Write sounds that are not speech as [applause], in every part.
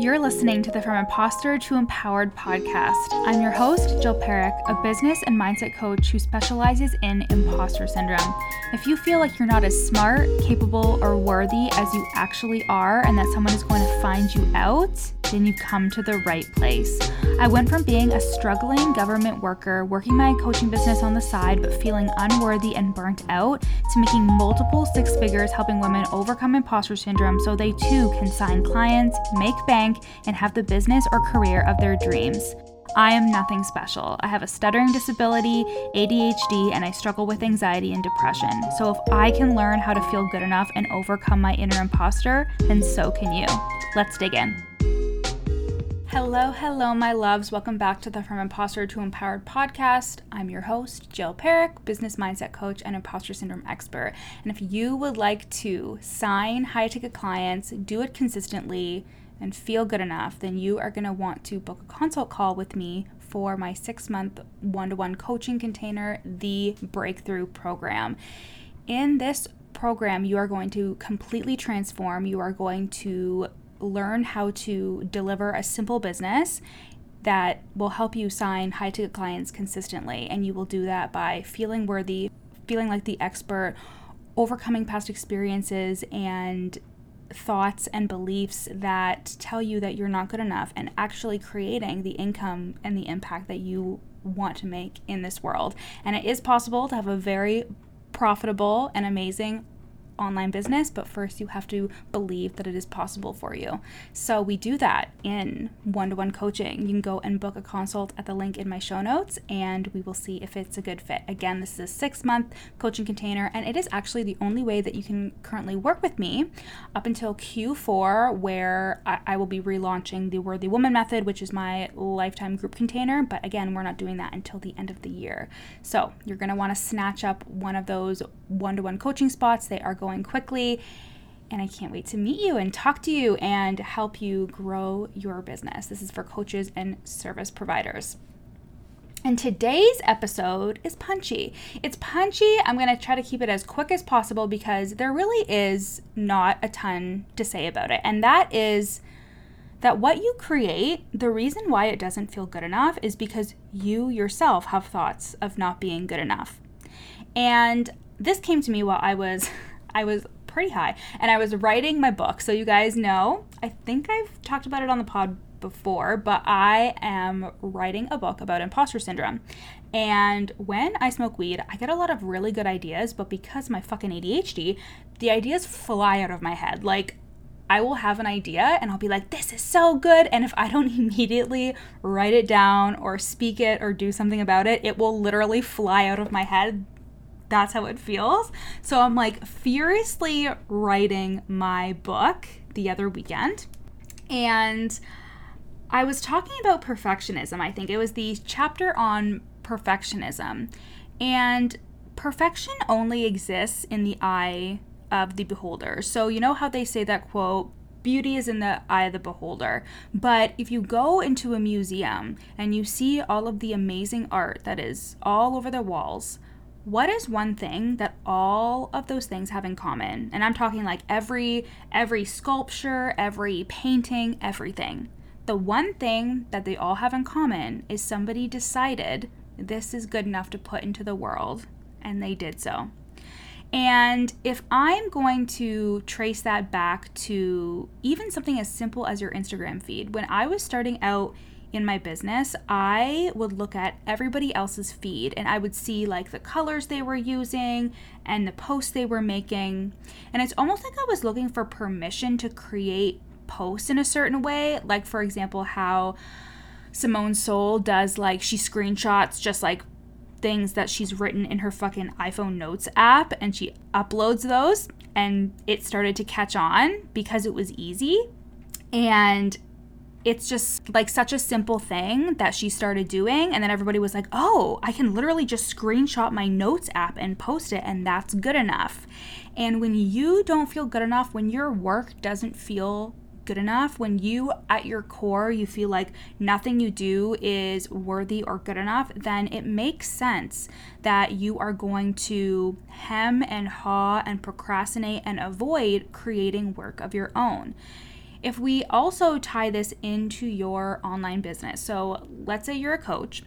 You're listening to the From Imposter to Empowered podcast. I'm your host, Jill Parekh, a business and mindset coach who specializes in imposter syndrome. If you feel like you're not as smart, capable, or worthy as you actually are, and that someone is going to find you out, then you've come to the right place. I went from being a struggling government worker, working my coaching business on the side, but feeling unworthy and burnt out, to making multiple six figures helping women overcome imposter syndrome so they too can sign clients, make bank, and have the business or career of their dreams. I am nothing special. I have a stuttering disability, ADHD, and I struggle with anxiety and depression. So if I can learn how to feel good enough and overcome my inner imposter, then so can you. Let's dig in. Hello, hello, my loves. Welcome back to the From Imposter to Empowered podcast. I'm your host, Jill Parekh, business mindset coach and imposter syndrome expert. And if you would like to sign high ticket clients, do it consistently, and feel good enough, then you are going to want to book a consult call with me for my six month one to one coaching container, the Breakthrough Program. In this program, you are going to completely transform. You are going to learn how to deliver a simple business that will help you sign high ticket clients consistently. And you will do that by feeling worthy, feeling like the expert, overcoming past experiences, and thoughts and beliefs that tell you that you're not good enough and actually creating the income and the impact that you want to make in this world. And it is possible to have a very profitable and amazing online business, but first you have to believe that it is possible for you. So we do that in one to one coaching. You can go and book a consult at the link in my show notes, and we will see if it's a good fit. Again, this is a six month coaching container, and it is actually the only way that you can currently work with me up until Q4, where I, I will be relaunching the Worthy Woman Method, which is my lifetime group container. But again, we're not doing that until the end of the year. So you're going to want to snatch up one of those one to one coaching spots. They are going going quickly. And I can't wait to meet you and talk to you and help you grow your business. This is for coaches and service providers. And today's episode is punchy. It's punchy. I'm going to try to keep it as quick as possible because there really is not a ton to say about it. And that is that what you create, the reason why it doesn't feel good enough is because you yourself have thoughts of not being good enough. And this came to me while I was [laughs] I was pretty high and I was writing my book. So you guys know, I think I've talked about it on the pod before, but I am writing a book about imposter syndrome. And when I smoke weed, I get a lot of really good ideas, but because my fucking ADHD, the ideas fly out of my head. Like I will have an idea and I'll be like, this is so good. And if I don't [laughs] immediately write it down or speak it or do something about it, it will literally fly out of my head that's how it feels. So I'm like furiously writing my book the other weekend. And I was talking about perfectionism. I think it was the chapter on perfectionism. And perfection only exists in the eye of the beholder. So, you know how they say that quote, beauty is in the eye of the beholder. But if you go into a museum and you see all of the amazing art that is all over the walls, what is one thing that all of those things have in common? And i'm talking like every every sculpture every painting everything. The one thing that they all have in common is somebody decided this is good enough to put into the world and they did so. And if i'm going to trace that back to even something as simple as your instagram feed when i was starting out in my business, I would look at everybody else's feed and I would see like the colors they were using and the posts they were making. And it's almost like I was looking for permission to create posts in a certain way. Like, for example, how Simone Seol does like she screenshots just like things that she's written in her fucking iPhone Notes app and she uploads those and it started to catch on because it was easy. And it's just like such a simple thing that she started doing and then everybody was like oh i can literally just screenshot my notes app and post it and that's good enough. And when you don't feel good enough when your work doesn't feel good enough when you at your core you feel like nothing you do is worthy or good enough then it makes sense that you are going to hem and haw and procrastinate and avoid creating work of your own if we also tie this into your online business, so let's say you're a coach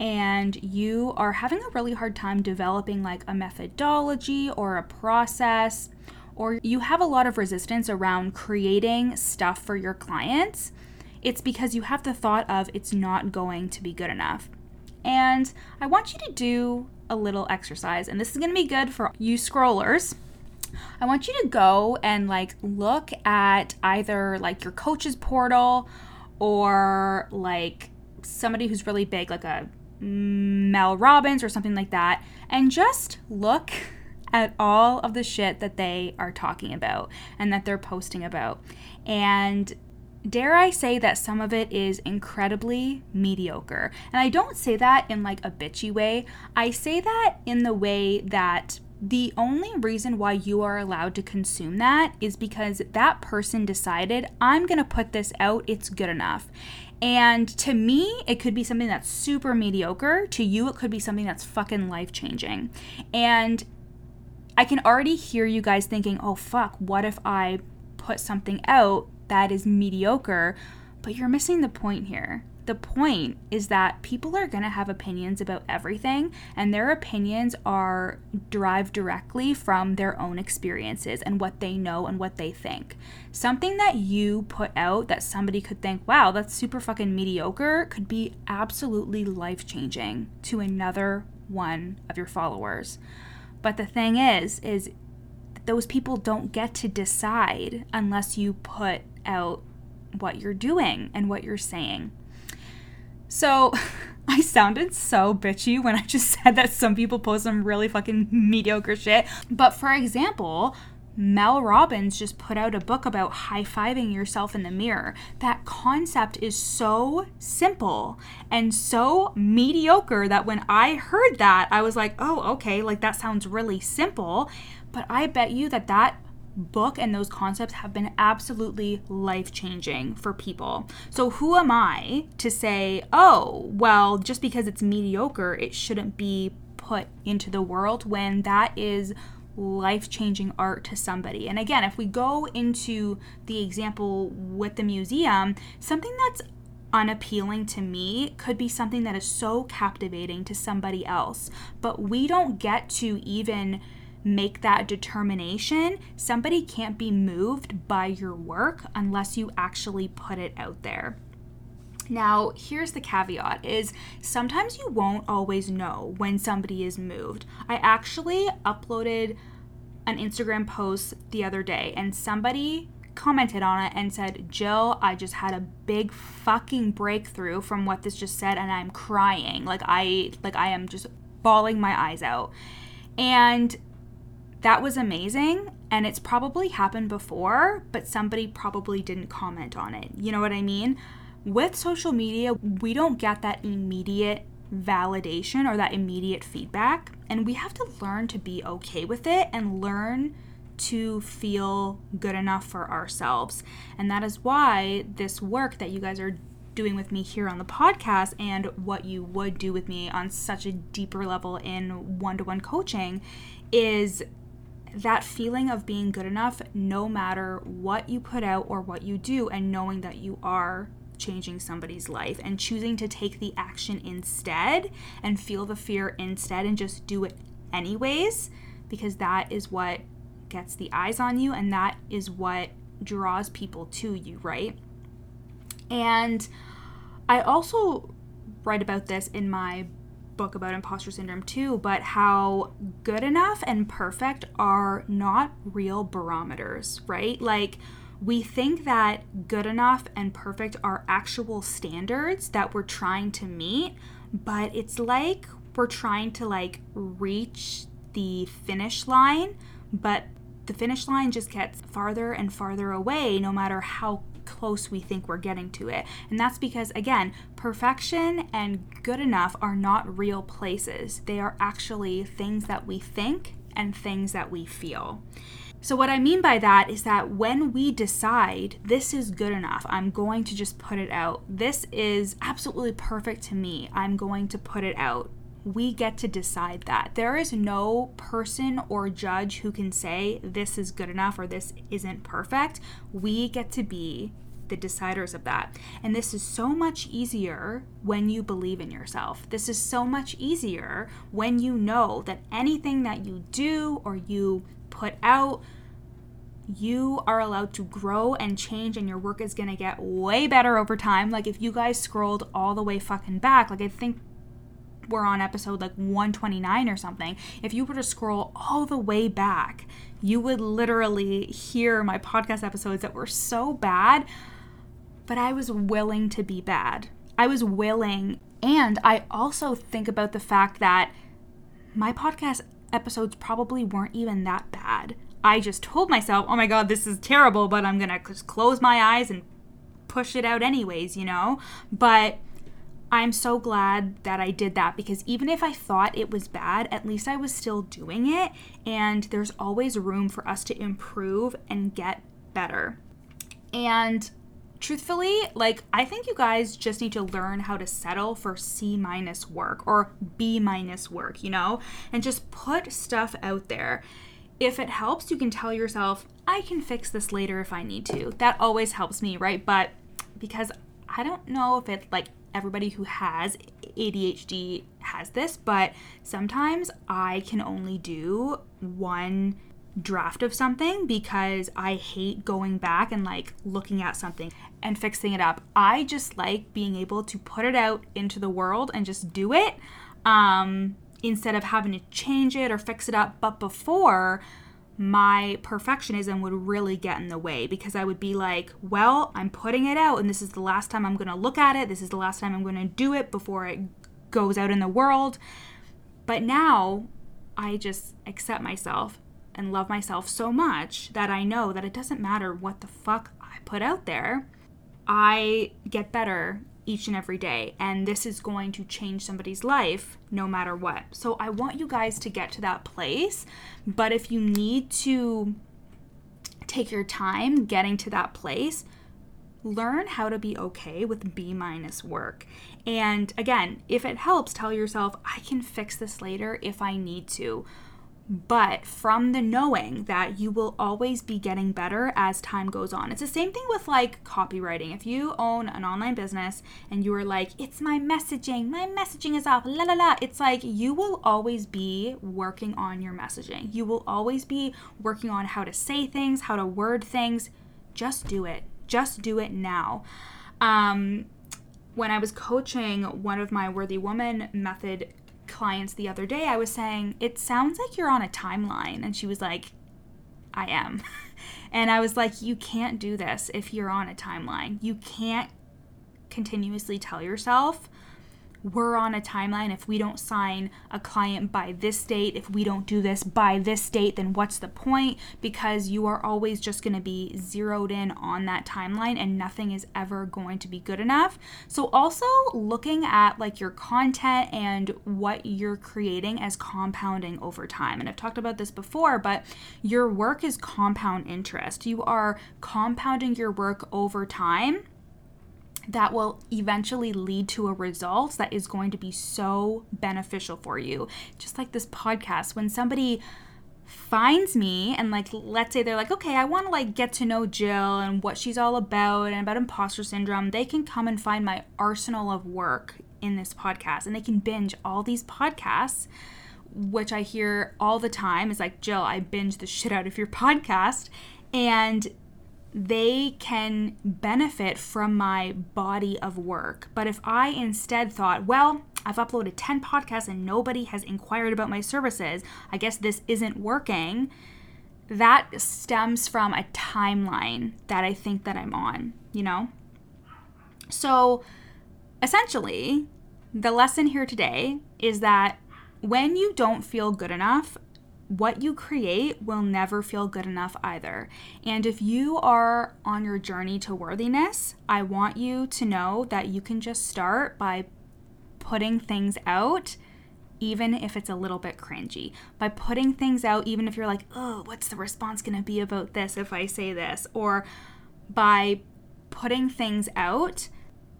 and you are having a really hard time developing like a methodology or a process, or you have a lot of resistance around creating stuff for your clients, it's because you have the thought of it's not going to be good enough. And I want you to do a little exercise, and this is gonna be good for you scrollers. I want you to go and like look at either like your coach's portal or like somebody who's really big, like a Mel Robbins or something like that, and just look at all of the shit that they are talking about and that they're posting about. And dare I say that some of it is incredibly mediocre. And I don't say that in like a bitchy way. I say that in the way that the only reason why you are allowed to consume that is because that person decided, I'm going to put this out, it's good enough. And to me, it could be something that's super mediocre. To you, it could be something that's fucking life changing. And I can already hear you guys thinking, oh fuck, what if I put something out that is mediocre? But you're missing the point here. The point is that people are going to have opinions about everything, and their opinions are derived directly from their own experiences and what they know and what they think. Something that you put out that somebody could think, wow, that's super fucking mediocre, could be absolutely life changing to another one of your followers. But the thing is, is those people don't get to decide unless you put out what you're doing and what you're saying. So [laughs] I sounded so bitchy when I just [laughs] said that some people post some really fucking mediocre shit. But for example, Mel Robbins just put out a book about high fiving yourself in the mirror. That concept is so simple and so mediocre that when I heard that, I was like, oh, okay, like that sounds really simple. But I bet you that that book and those concepts have been absolutely life changing for people. So, who am I to say, oh, well, just because it's mediocre, it shouldn't be put into the world when that is life changing art to somebody? And again, if we go into the example with the museum, something that's unappealing to me could be something that is so captivating to somebody else, but we don't get to even make that determination, somebody can't be moved by your work unless you actually put it out there. Now, here's the caveat is sometimes you won't always know when somebody is moved. I actually uploaded an Instagram post the other day and somebody commented on it and said, "Jill, I just had a big fucking breakthrough from what this just said and I'm crying. Like I like I am just bawling my eyes out." And that was amazing and it's probably happened before, but somebody probably didn't comment on it. You know what I mean? With social media, we don't get that immediate validation or that immediate feedback, and we have to learn to be okay with it and learn to feel good enough for ourselves. And that is why this work that you guys are doing with me here on the podcast and what you would do with me on such a deeper level in one to one coaching is that feeling of being good enough no matter what you put out or what you do, and knowing that you are changing somebody's life and choosing to take the action instead and feel the fear instead and just do it anyways, because that is what gets the eyes on you and that is what draws people to you, right? And I also write about this in my book about imposter syndrome too, but how good enough and perfect are not real barometers, right? Like, we think that good enough and perfect are actual standards that we're trying to meet, but it's like we're trying to like reach the finish line, but the finish line just gets farther and farther away no matter how close we think we're getting to it. And that's because, again, perfection and good enough are not real places. They are actually things that we think and things that we feel. So, what I mean by that is that when we decide this is good enough, I'm going to just put it out, this is absolutely perfect to me, I'm going to put it out. We get to decide that. There is no person or judge who can say this is good enough or this isn't perfect. We get to be the deciders of that. And this is so much easier when you believe in yourself. This is so much easier when you know that anything that you do or you put out, you are allowed to grow and change, and your work is gonna get way better over time. Like, if you guys scrolled all the way fucking back, like, I think we're on episode like 129 or something, if you were to scroll all the way back, you would literally hear my podcast episodes that were so bad, but I was willing to be bad. I was willing. And I also think about the fact that my podcast episodes probably weren't even that bad. I just told myself, oh my God, this is terrible, but I'm going to just close my eyes and push it out anyways, you know? But I'm so glad that I did that because even if I thought it was bad, at least I was still doing it. And there's always room for us to improve and get better. And truthfully, like I think you guys just need to learn how to settle for C minus work or B minus work, you know, and just put stuff out there. If it helps, you can tell yourself, I can fix this later if I need to. That always helps me, right? But because I don't know if it like everybody who has ADHD has this, but sometimes I can only do one draft of something because I hate going back and like looking at something and fixing it up. I just like being able to put it out into the world and just do it um, instead of having to change it or fix it up. But before, my perfectionism would really get in the way because I would be like, well, I'm putting it out and this is the last time I'm going to look at it. This is the last time I'm going to do it before it goes out in the world. But now I just accept myself and love myself so much that I know that it doesn't matter what the fuck I put out there. I get better each and every day, and this is going to change somebody's life no matter what. So, I want you guys to get to that place, but if you need to take your time getting to that place, learn how to be okay with B minus work. And again, if it helps, tell yourself, I can fix this later if I need to but from the knowing that you will always be getting better as time goes on. It's the same thing with like copywriting. If you own an online business and you are like, it's my messaging, my messaging is off, la la la, it's like you will always be working on your messaging. You will always be working on how to say things, how to word things. Just do it. Just do it now. Um, when I was coaching one of my Worthy Woman method clients the other day, I was saying, It sounds like you're on a timeline. And she was like, I am. [laughs] and I was like, You can't do this if you're on a timeline. You can't continuously tell yourself we're on a timeline. If we don't sign a client by this date, if we don't do this by this date, then what's the point? Because you are always just going to be zeroed in on that timeline and nothing is ever going to be good enough. So, also looking at like your content and what you're creating as compounding over time. And I've talked about this before, but your work is compound interest. You are compounding your work over time that will eventually lead to a result that is going to be so beneficial for you. Just like this podcast, when somebody finds me and like let's say they're like okay i want to like get to know jill and what she's all about and about imposter syndrome they can come and find my arsenal of work in this podcast and they can binge all these podcasts which i hear all the time is like jill i binge the shit out of your [laughs] podcast and they can benefit from my body of work. But if I instead thought, well, I've uploaded 10 podcasts and nobody has inquired about my services, I guess this isn't working. That stems from a timeline that I think that I'm on, you know? So essentially, the lesson here today is that when you don't feel good enough what you create will never feel good enough either. And if you are on your journey to worthiness, I want you to know that you can just start by putting things out even if it's a little bit cringy. By putting things out, even if you're like, oh, what's the response gonna be about this if I say this? Or by putting things out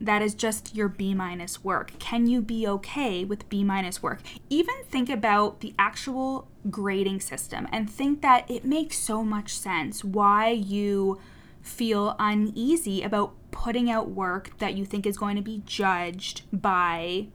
that is just your B minus work? Can you be okay with B minus work? Even think about the actual grading system and think that it makes so much sense why you feel uneasy about putting out work that you think is going to be judged by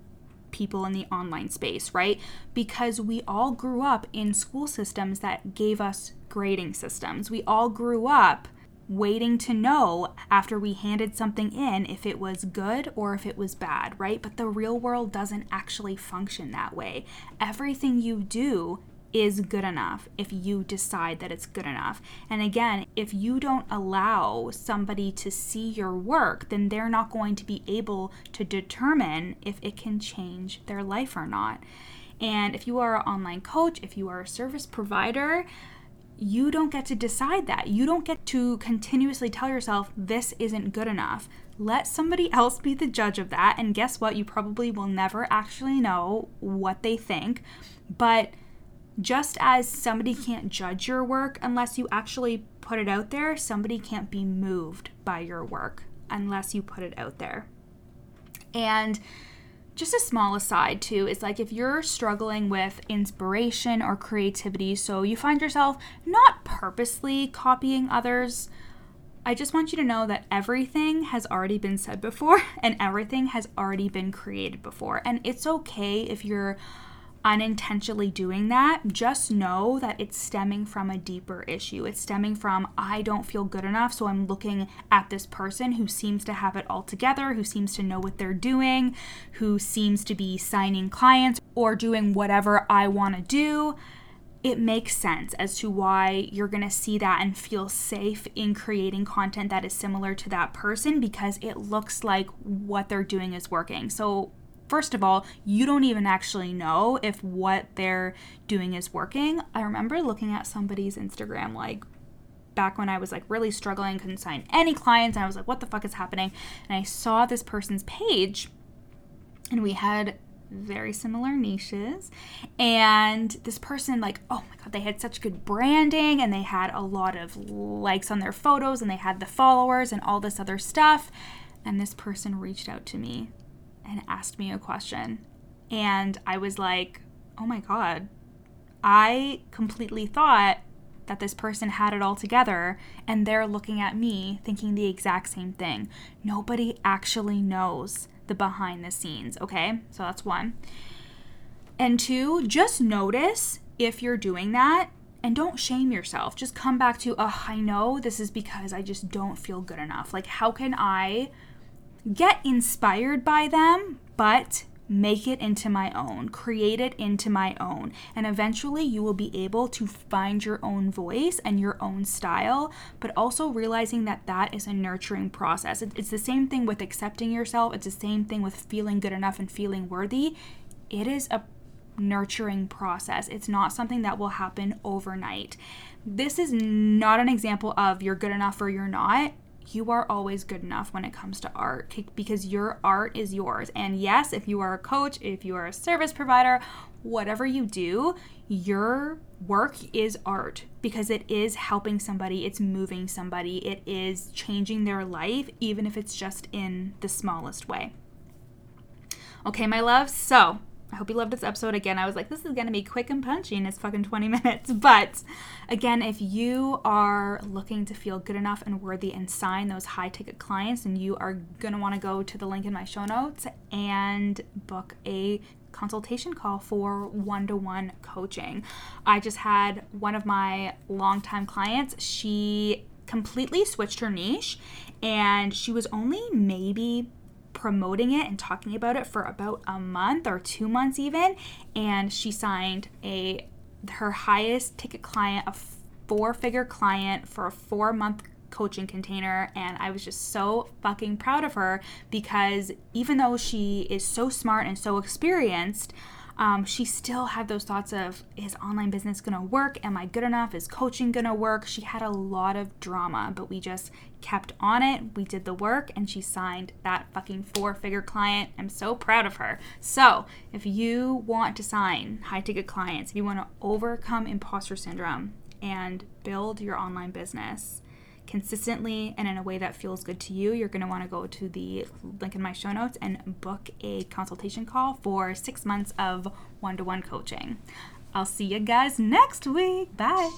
people in the online space, right? Because we all grew up in school systems that gave us grading systems. We all grew up waiting to know after we handed something in if it was good or if it was bad, right? But the real world doesn't actually function that way. Everything you do is good enough if you decide that it's good enough. And again, if you don't allow somebody to see your work, then they're not going to be able to determine if it can change their life or not. And if you are an online coach, if you are a service provider, you don't get to decide that. You don't get to continuously tell yourself, this isn't good enough. Let somebody else be the judge of that. And guess what? You probably will never actually know what they think. But just as somebody can't judge your work unless you actually put it out there, somebody can't be moved by your work unless you put it out there. And just a small aside too is like if you're struggling with inspiration or creativity, so you find yourself not purposely copying others, I just want you to know that everything has already been said before [laughs] and everything has already been created before. And it's okay if you're unintentionally doing that, just know that it's stemming from a deeper issue. It's stemming from, I don't feel good enough, so I'm looking at this person who seems to have it all together, who seems to know what they're doing, who seems to be signing clients or doing whatever I want to do. It makes sense as to why you're to see that and feel safe in creating content that is similar to that person because it looks like what they're doing is working. So, first of all, you don't even actually know if what they're doing is working. I remember looking at somebody's Instagram like back when I was like really struggling, couldn't sign any clients, and I was like, what the fuck is happening? And I saw this person's page, and we had very similar niches and this person like oh my god they had such good branding and they had a lot of likes on their photos and they had the followers and all this other stuff and this person reached out to me and asked me a question. And I was like, oh my God, I completely thought that this person had it all together and they're looking at me thinking the exact same thing. Nobody actually knows the behind the scenes, okay? So that's one. And two, just notice if you're doing that and don't shame yourself. Just come back to, oh, I know this is because I just don't feel good enough. Like, how can I get inspired by them, but make it into my own, create it into my own. And eventually you will be able to find your own voice and your own style, but also realizing that that is a nurturing process. It's the same thing with accepting yourself, it's the same thing with feeling good enough and feeling worthy. It is a nurturing process. It's not something that will happen overnight. This is not an example of you're good enough or you're not you are always good enough when it comes to art because your art is yours. And yes, if you are a coach, if you are a service provider, whatever you do, your work is art because it is helping somebody, it's moving somebody, it is changing their life, even if it's just in the smallest way. Okay, my love, so I hope you loved this episode. Again, I was like, this is going to be quick and punchy, and it's fucking 20 [laughs] minutes. But again, if you are looking to feel good enough and worthy and sign those high ticket clients, and you are going to want to go to the link in my show notes and book a consultation call for one to one coaching. I just had one of my longtime clients. She completely switched her niche and she was only maybe promoting it and talking about it for about a month or two months even and she signed a her highest ticket client a four figure client for a four month coaching container and I was just so fucking proud of her because even though she is so smart and so experienced um, she still had those thoughts of is online business gonna work? Am i good enough? Is coaching gonna work? She had a lot of drama but we just kept on it. We did the work and she signed that fucking four figure client. I'm so proud of her. So if you want to sign high ticket clients if you want to overcome imposter syndrome and build your online business consistently and in a way that feels good to you, you're going to want to go to the link in my show notes and book a consultation call for six months of one to one coaching. I'll see you guys next week. Bye.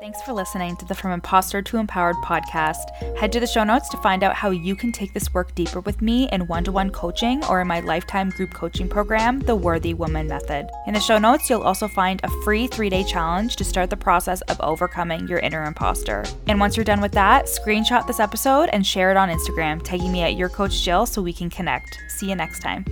Thanks for listening to the From Imposter to Empowered podcast. Head to the show notes to find out how you can take this work deeper with me in one to one coaching or in my lifetime group coaching program, The Worthy Woman Method. In the show notes, you'll also find a free three day challenge to start the process of overcoming your inner imposter. And once you're done with that, screenshot this episode and share it on Instagram, tagging me at your coach Jill so we can connect. See you next time.